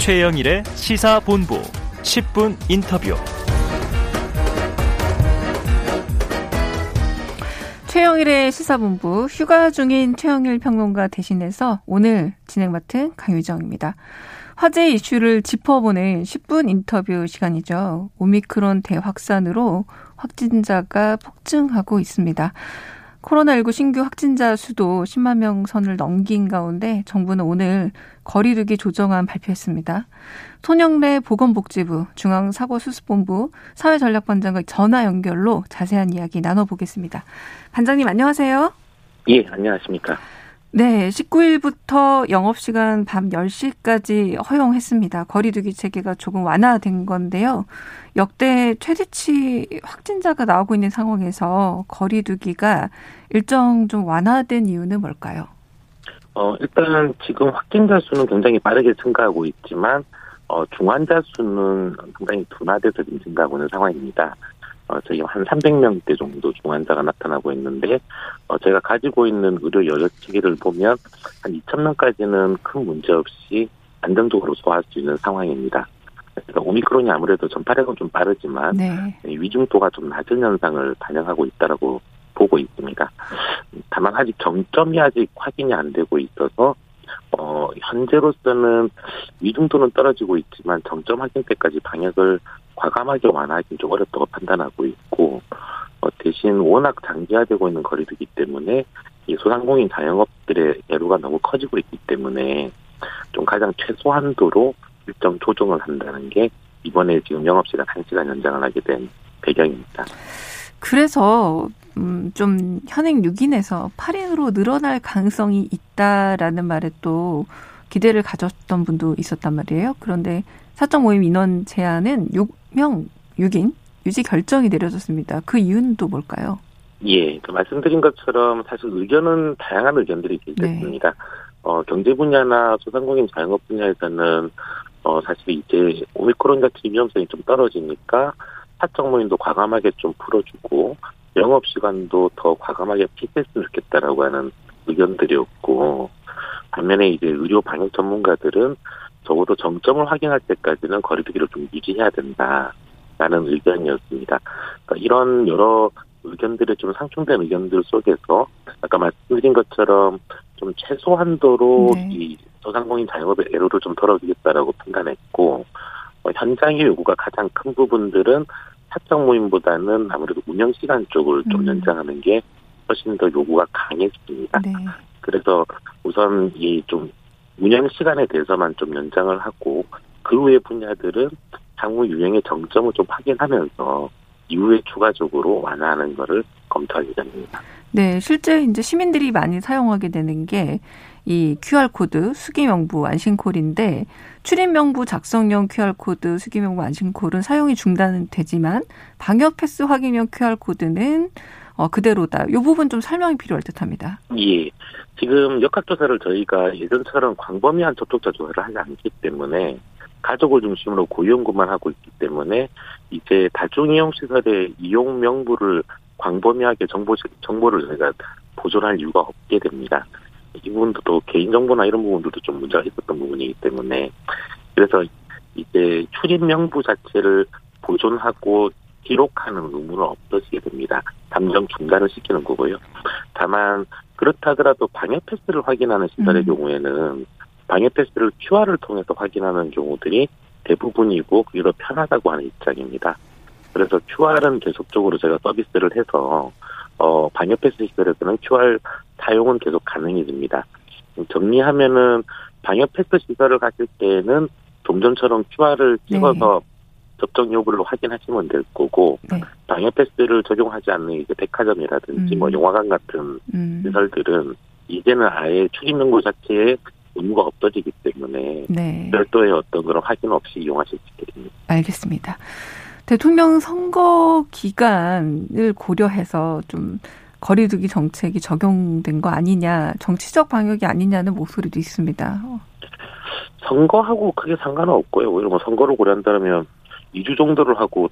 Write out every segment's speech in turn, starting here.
최영일의 시사본부 10분 인터뷰. 최영일의 시사본부 휴가 중인 최영일 평론가 대신해서 오늘 진행 맡은 강유정입니다. 화제 이슈를 짚어보는 10분 인터뷰 시간이죠. 오미크론 대확산으로 확진자가 폭증하고 있습니다. 코로나19 신규 확진자 수도 10만 명 선을 넘긴 가운데 정부는 오늘 거리두기 조정안 발표했습니다. 손영래 보건복지부 중앙사고수습본부 사회전략반장과 전화 연결로 자세한 이야기 나눠보겠습니다. 반장님 안녕하세요. 예, 안녕하십니까. 네, 19일부터 영업시간 밤 10시까지 허용했습니다. 거리두기 체계가 조금 완화된 건데요. 역대 최대치 확진자가 나오고 있는 상황에서 거리두기가 일정 좀 완화된 이유는 뭘까요? 어, 일단 지금 확진자 수는 굉장히 빠르게 증가하고 있지만, 어, 중환자 수는 상당히 둔화돼서 증가하고 있는 상황입니다. 어, 저희 한 300명대 정도 중환자가 나타나고 있는데, 어, 제가 가지고 있는 의료 여력치기를 보면 한 2,000명까지는 큰 문제 없이 안정적으로 소화할 수 있는 상황입니다. 그러니까 오미크론이 아무래도 전파력은 좀 빠르지만 네. 위중도가 좀 낮은 현상을 반영하고 있다라고 보고 있습니다. 다만 아직 정점이 아직 확인이 안 되고 있어서 어 현재로서는 위중도는 떨어지고 있지만 정점 확인 때까지 방역을 과감하게 완화하기 좀 어렵다고 판단하고 있고 어, 대신 워낙 장기화되고 있는 거리두기 때문에 이 소상공인 자영업들의 애로가 너무 커지고 있기 때문에 좀 가장 최소한도로 일정 조정을 한다는 게 이번에 지금 영업시간 1시간 연장을 하게 된 배경입니다. 그래서 음, 좀 현행 6인에서 8인으로 늘어날 가능성이 있다라는 말에 또 기대를 가졌던 분도 있었단 말이에요. 그런데 사적 모임 인원 제한은 6명 6인 유지 결정이 내려졌습니다. 그 이유는 또 뭘까요? 예, 그 말씀드린 것처럼 사실 의견은 다양한 의견들이 있습니다. 네. 어, 경제 분야나 소상공인 자영업 분야에서는 어, 사실 이제 오미크론 같은 위험성이 좀 떨어지니까 사적 모임도 과감하게 좀 풀어주고 영업 시간도 더 과감하게 픽했으면 좋겠다라고 하는 의견들이었고 반면에 이제 의료 방역 전문가들은 적어도 정점을 확인할 때까지는 거리두기를 좀 유지해야 된다라는 의견이었습니다. 그러니까 이런 여러 의견들이 좀 상충된 의견들 속에서 아까 말씀드린 것처럼 좀 최소한도로 네. 이 소상공인 자영업의 애로를 좀 덜어주겠다라고 판단했고 어, 현장의 요구가 가장 큰 부분들은 사적 모임보다는 아무래도 운영 시간 쪽을 좀 음. 연장하는 게 훨씬 더 요구가 강했습니다. 네. 그래서 우선 이 좀 운영 시간에 대해서만 좀 연장을 하고 그 외의 분야들은 향후 유행의 정점을 좀 확인하면서 이후에 추가적으로 완화하는 것을 검토할 예정입니다. 네, 실제 이제 시민들이 많이 사용하게 되는 게 이 QR코드 수기명부 안심콜인데 출입명부 작성용 QR코드 수기명부 안심콜은 사용이 중단되지만 방역 패스 확인용 QR코드는 어, 그대로다. 이 부분 좀 설명이 필요할 듯 합니다. 예. 지금 역학조사를 저희가 예전처럼 광범위한 접촉자 조사를 하지 않기 때문에 가족을 중심으로 고위험군만 하고 있기 때문에 이제 다중이용시설의 이용 명부를 광범위하게 정보, 정보를 저희가 보존할 이유가 없게 됩니다. 이 부분도 또 개인정보나 이런 부분들도 좀 문제가 있었던 부분이기 때문에 그래서 이제 출입 명부 자체를 보존하고 기록하는 의무는 없어지게 됩니다. 담정 중단을 시키는 거고요. 다만 그렇다 하더라도 방역 패스를 확인하는 시설의 음. 경우에는 방역 패스를 QR을 통해서 확인하는 경우들이 대부분이고 더 편하다고 하는 입장입니다. 그래서 QR은 계속적으로 제가 서비스를 해서 어 방역 패스 시설에서는 QR 사용은 계속 가능해 집니다. 정리하면은 방역 패스 시설을 가실 때는 좀 전처럼 QR을 찍어서 네. 접종 여부를 확인하시면 될 거고 네. 방역 패스를 적용하지 않는 이제 백화점이라든지 뭐 음. 뭐 영화관 같은 음. 시설들은 이제는 아예 출입 명부 자체에 의무가 없어지기 때문에 네. 별도의 어떤 그런 확인 없이 이용하실 수 있게 됩니다. 알겠습니다. 대통령 선거 기간을 고려해서 좀 거리두기 정책이 적용된 거 아니냐, 정치적 방역이 아니냐는 목소리도 있습니다. 선거하고 크게 상관은 없고요. 오히려 뭐 선거를 고려한다면 2주 정도를 하고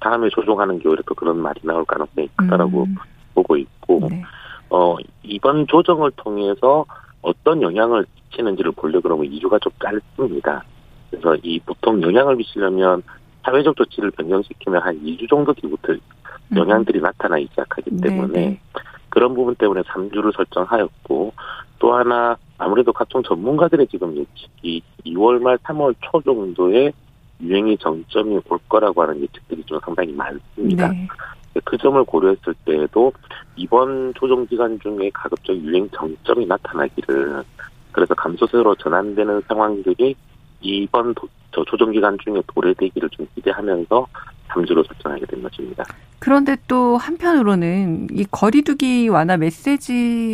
다음에 조정하는 게 오히려 더 그런 말이 나올 가능성이 크다라고 음. 보고 있고, 네. 어, 이번 조정을 통해서 어떤 영향을 미치는지를 보려 그러면 2주가 좀 짧습니다. 그래서 이 보통 영향을 미치려면 사회적 조치를 변경시키면 한 2주 정도 뒤부터 음. 영향들이 나타나기 시작하기 네, 때문에 네. 그런 부분 때문에 3주를 설정하였고 또 하나 아무래도 각종 전문가들의 지금 예측이 2월 말 3월 초 정도에 유행이 정점이 올 거라고 하는 예측들이 좀 상당히 많습니다. 네. 그 점을 고려했을 때에도 이번 조정 기간 중에 가급적 유행 정점이 나타나기를 그래서 감소세로 전환되는 상황들이 이번 도- 저 조정 기간 중에 도래되기를 좀 기대하면서 3주로 설정하게 된 것입니다. 그런데 또 한편으로는 이 거리두기 완화 메시지만으로도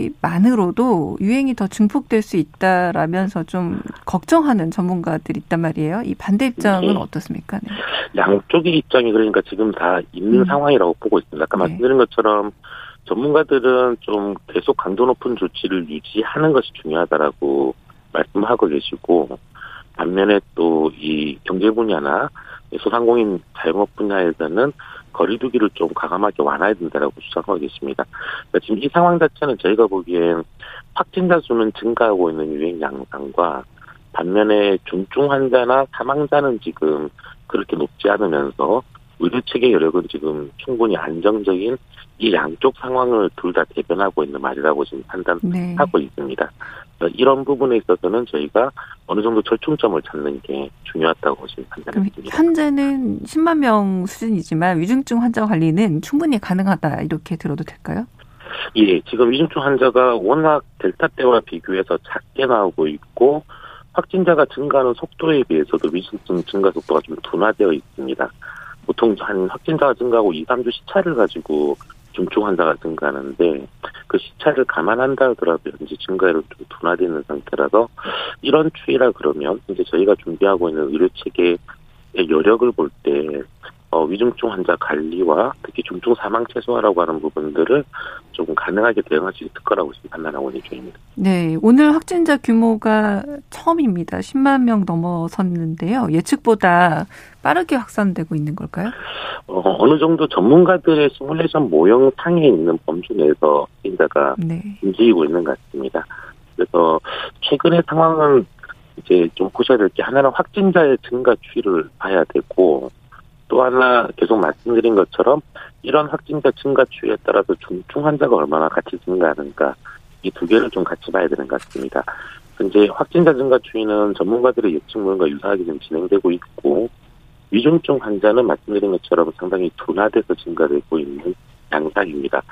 유행이 더 증폭될 수 있다라면서 좀 걱정하는 전문가들이 있단 말이에요. 이 반대 입장은 네. 어떻습니까? 네. 양쪽의 입장이 그러니까 지금 다 있는 음. 상황이라고 보고 있습니다. 아까 네. 말씀드린 것처럼 전문가들은 좀 계속 강도 높은 조치를 유지하는 것이 중요하다라고 말씀하고 계시고 반면에 또 이 경제 분야나 소상공인 자영업 분야에서는 거리두기를 좀 과감하게 완화해야 된다라고 주장하고 계십니다. 그러니까 지금 이 상황 자체는 저희가 보기엔 확진자 수는 증가하고 있는 유행 양상과 반면에 중증 환자나 사망자는 지금 그렇게 높지 않으면서 의료 체계 여력은 지금 충분히 안정적인 이 양쪽 상황을 둘 다 대변하고 있는 말이라고 지금 판단하고 네. 있습니다. 이런 부분에 있어서는 저희가 어느 정도 절충점을 찾는 게 중요하다고 지금 그럼 판단했습니다. 현재는 10만 명 수준이지만 위중증 환자 관리는 충분히 가능하다 이렇게 들어도 될까요? 예, 지금 위중증 환자가 워낙 델타 때와 비교해서 작게 나오고 있고 확진자가 증가하는 속도에 비해서도 위중증 증가 속도가 좀 둔화되어 있습니다. 보통 한 확진자가 증가하고 2, 3주 시차를 가지고 중증 환자가 증가하는데 그 시차를 감안한다 하더라도 현재 증가율은 좀 둔화되는 상태라서 이런 추이라 그러면 이제 저희가 준비하고 있는 의료 체계의 여력을 볼 때 어, 위중증 환자 관리와 특히 중증 사망 최소화라고 하는 부분들을 조금 가능하게 대응할 수 있을 거라고 지금 판단하고 있는 중입니다. 네, 오늘 확진자 규모가 처음입니다. 10만 명 넘어섰는데요. 예측보다 빠르게 확산되고 있는 걸까요? 어, 어느 정도 전문가들의 시뮬레이션 모형상에 있는 범주 내에서 확진자가 네. 움직이고 있는 것 같습니다. 그래서 최근의 상황은 이제 좀 보셔야 될 게 하나는 확진자의 증가 추이를 봐야 되고 또 하나 계속 말씀드린 것처럼 이런 확진자 증가 추이에 따라서 중증 환자가 얼마나 같이 증가하는가 이 두 개를 좀 같이 봐야 되는 것 같습니다. 현재 확진자 증가 추이는 전문가들의 예측 모형과 유사하게 지금 진행되고 있고 위중증 환자는 말씀드린 것처럼 상당히 둔화돼서 증가되고 있는 양상입니다.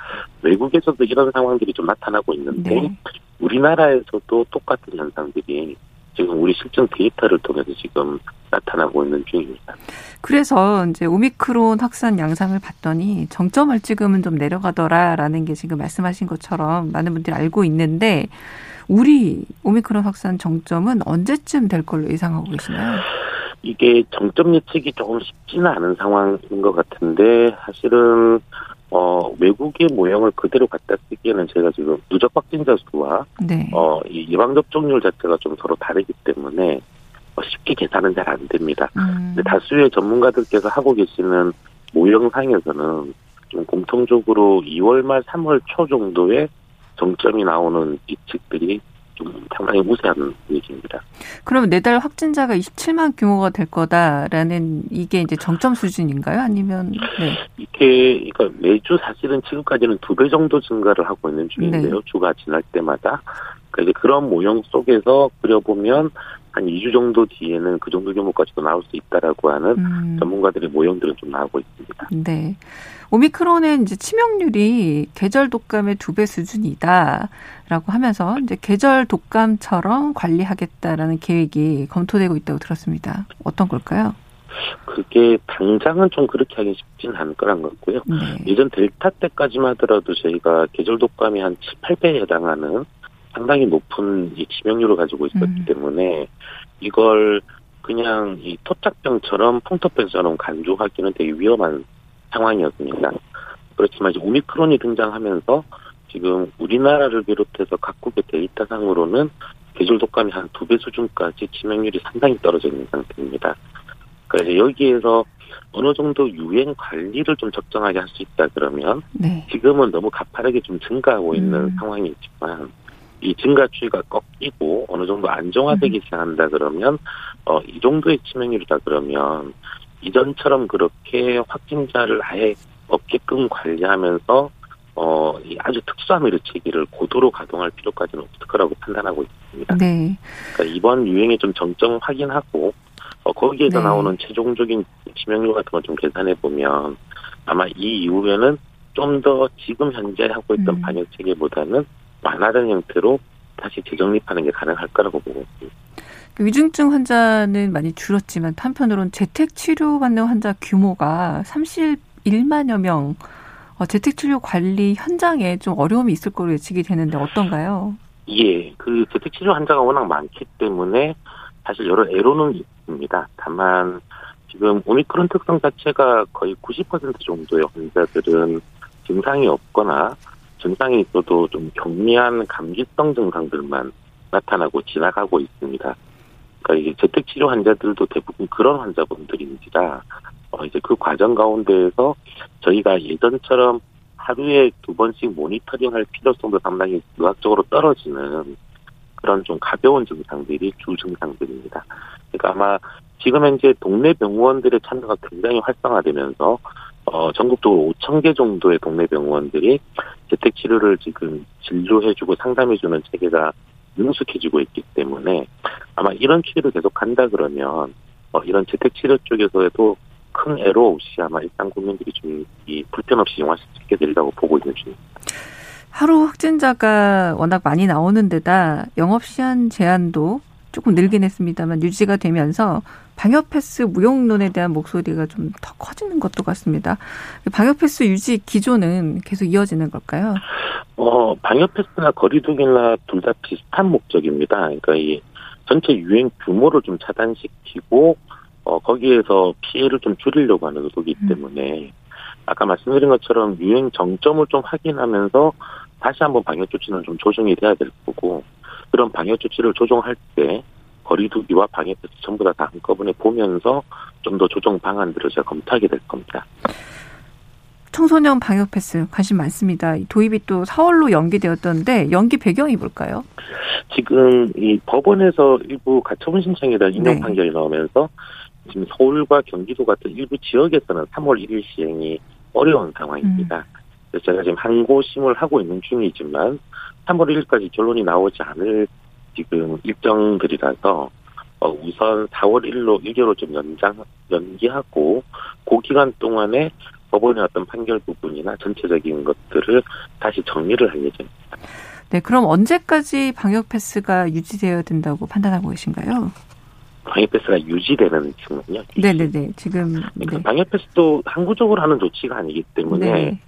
외국에서도 이런 상황들이 좀 나타나고 있는데 네. 우리나라에서도 똑같은 현상들이 지금 우리 실증 데이터를 통해서 지금 나타나고 있는 중입니다. 그래서 이제 오미크론 확산 양상을 봤더니 정점을 찍으면 좀 내려가더라라는 게 지금 말씀하신 것처럼 많은 분들이 알고 있는데 우리 오미크론 확산 정점은 언제쯤 될 걸로 예상하고 계시나요? 이게 정점 예측이 조금 쉽지는 않은 상황인 것 같은데 사실은 어 외국의 모형을 그대로 갖다 쓰기에는 제가 지금 누적 확진자 수와 네. 어 이 예방 접종률 자체가 좀 서로 다르기 때문에 어, 쉽게 계산은 잘 안 됩니다. 음, 근데 다수의 전문가들께서 하고 계시는 모형상에서는 좀 공통적으로 2월 말 3월 초 정도에 정점이 나오는 예측들이 좀 상당히 우세한 얘기입니다. 그러면 내달 확진자가 27만 규모가 될 거다라는 이게 이제 정점 수준인가요? 아니면 네. 이게 그러니까 매주 사실은 지금까지는 두 배 정도 증가를 하고 있는 중인데요. 네. 주가 지날 때마다. 그러니까 이제 그런 모형 속에서 그려보면 한 2주 정도 뒤에는 그 정도 규모까지도 나올 수 있다라고 하는 음, 전문가들의 모형들은 좀 나오고 있습니다. 네. 오미크론은 이제 치명률이 계절 독감의 두 배 수준이다라고 하면서 이제 계절 독감처럼 관리하겠다라는 계획이 검토되고 있다고 들었습니다. 어떤 걸까요? 그게 당장은 좀 그렇게 하기 쉽진 않을 거란 것 같고요. 네. 예전 델타 때까지만 하더라도 저희가 계절 독감이 한 7, 8배에 해당하는 상당히 높은 이 치명률을 가지고 있었기 음. 때문에 이걸 그냥 이 토착병처럼 풍토병처럼 간주하기는 되게 위험한 상황이었습니다. 그렇지만 이제 오미크론이 등장하면서 지금 우리나라를 비롯해서 각국의 데이터상으로는 계절 독감이 한 두 배 수준까지 치명률이 상당히 떨어져 있는 상태입니다. 그래서 여기에서 어느 정도 유행 관리를 좀 적정하게 할 수 있다 그러면 네. 지금은 너무 가파르게 좀 증가하고 있는 음. 상황이지만 이 증가 추이가 꺾이고 어느 정도 안정화되기 음. 시작한다 그러면 어 이 정도의 치명률이다 그러면 이전처럼 그렇게 확진자를 아예 없게끔 관리하면서 어, 이 아주 특수한 의료체계를 고도로 가동할 필요까지는 없을 거라고 판단하고 있습니다. 네. 그러니까 이번 유행의 좀 정점 확인하고 어, 거기에서 네. 나오는 최종적인 치명률 같은 걸 좀 계산해 보면 아마 이 이후에는 좀 더 지금 현재 하고 있던 음. 방역 체계보다는 완화된 형태로 다시 재정립하는 게 가능할 거라고 보고 있습니다. 그 위중증 환자는 많이 줄었지만 한편으로는 재택 치료받는 환자 규모가 31만여 명 어, 재택 치료 관리 현장에 좀 어려움이 있을 거로 예측이 되는데 어떤가요? 예, 그 재택 치료 환자가 워낙 많기 때문에 사실 여러 애로는 있습니다. 다만 지금 오미크론 특성 자체가 거의 90% 정도의 환자들은 증상이 없거나 증상이 있어도 좀 경미한 감기성 증상들만 나타나고 지나가고 있습니다. 그러니까 이게 재택 치료 환자들도 대부분 그런 환자분들인지라 어 이제 그 과정 가운데에서 저희가 예전처럼 하루에 두 번씩 모니터링할 필요성도 상당히 의학적으로 떨어지는 그런 좀 가벼운 증상들이 주 증상들입니다. 그러니까 아마 지금 현재 동네 병원들의 참여가 굉장히 활성화되면서 어, 전국적으로 5천 개 정도의 동네 병원들이 재택 치료를 지금 진료해주고 상담해주는 체계가 능숙해지고 있기 때문에 아마 이런 추이를 계속 간다 그러면 어, 이런 재택 치료 쪽에서도 큰 애로 없이 아마 일단 국민들이 좀 이 불편 없이 이용하실 수 있게 되리라고 보고 있는 중입니다. 하루 확진자가 워낙 많이 나오는 데다 영업 시간 제한도 조금 늘긴 했습니다만 유지가 되면서 방역 패스 무용론에 대한 목소리가 좀 더 커지는 것도 같습니다. 방역 패스 유지 기조는 계속 이어지는 걸까요? 어, 방역 패스나 거리두기나 둘 다 비슷한 목적입니다. 그러니까 이 전체 유행 규모를 좀 차단시키고 어, 거기에서 피해를 좀 줄이려고 하는 의도이기 음. 때문에 아까 말씀드린 것처럼 유행 정점을 좀 확인하면서 다시 한번 방역 조치는 좀 조정이 돼야 될 거고 그런 방역 조치를 조정할 때 거리두기와 방역 패스 전부 다, 다 한꺼번에 보면서 좀 더 조정 방안들을 제가 검토하게 될 겁니다. 청소년 방역 패스 관심 많습니다. 이 도입이 또 4월로 연기되었던데 연기 배경이 뭘까요? 지금 이 법원에서 일부 가처분 신청에 대한 인용 네. 판결이 나오면서 지금 서울과 경기도 같은 일부 지역에서는 3월 1일 시행이 어려운 상황입니다. 그래서 제가 지금 항고심을 하고 있는 중이지만 3월 1일까지 결론이 나오지 않을 지금 일정들이라서 어, 우선 4월 1일로 1개월 좀 연장 연기하고 그 기간 동안에 법원의 어떤 판결 부분이나 전체적인 것들을 다시 정리를 할 예정입니다. 네, 그럼 언제까지 방역 패스가 유지되어야 된다고 판단하고 계신가요? 방역 패스가 유지되는 측면요. 네네네. 지금 그러니까 네. 방역 패스도 항구적으로 하는 조치가 아니기 때문에 네.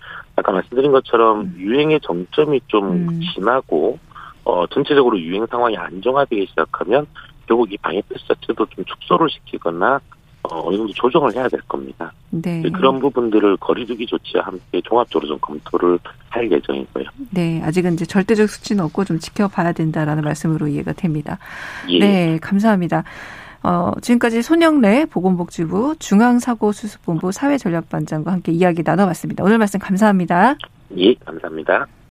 아까 말씀드린 것처럼 음. 유행의 정점이 좀 음. 지나고 어 전체적으로 유행 상황이 안정화되기 시작하면 결국 이 방역 패스 자체도 좀 축소를 시키거나 어, 어느 정도 조정을 해야 될 겁니다. 네. 그런 부분들을 거리두기 조치와 함께 종합적으로 좀 검토를 할 예정이고요. 네, 아직은 이제 절대적 수치는 없고 좀 지켜봐야 된다라는 말씀으로 이해가 됩니다. 예. 네, 감사합니다. 어, 지금까지 손영래 보건복지부 중앙사고수습본부 사회전략반장과 함께 이야기 나눠봤습니다. 오늘 말씀 감사합니다. 예, 감사합니다.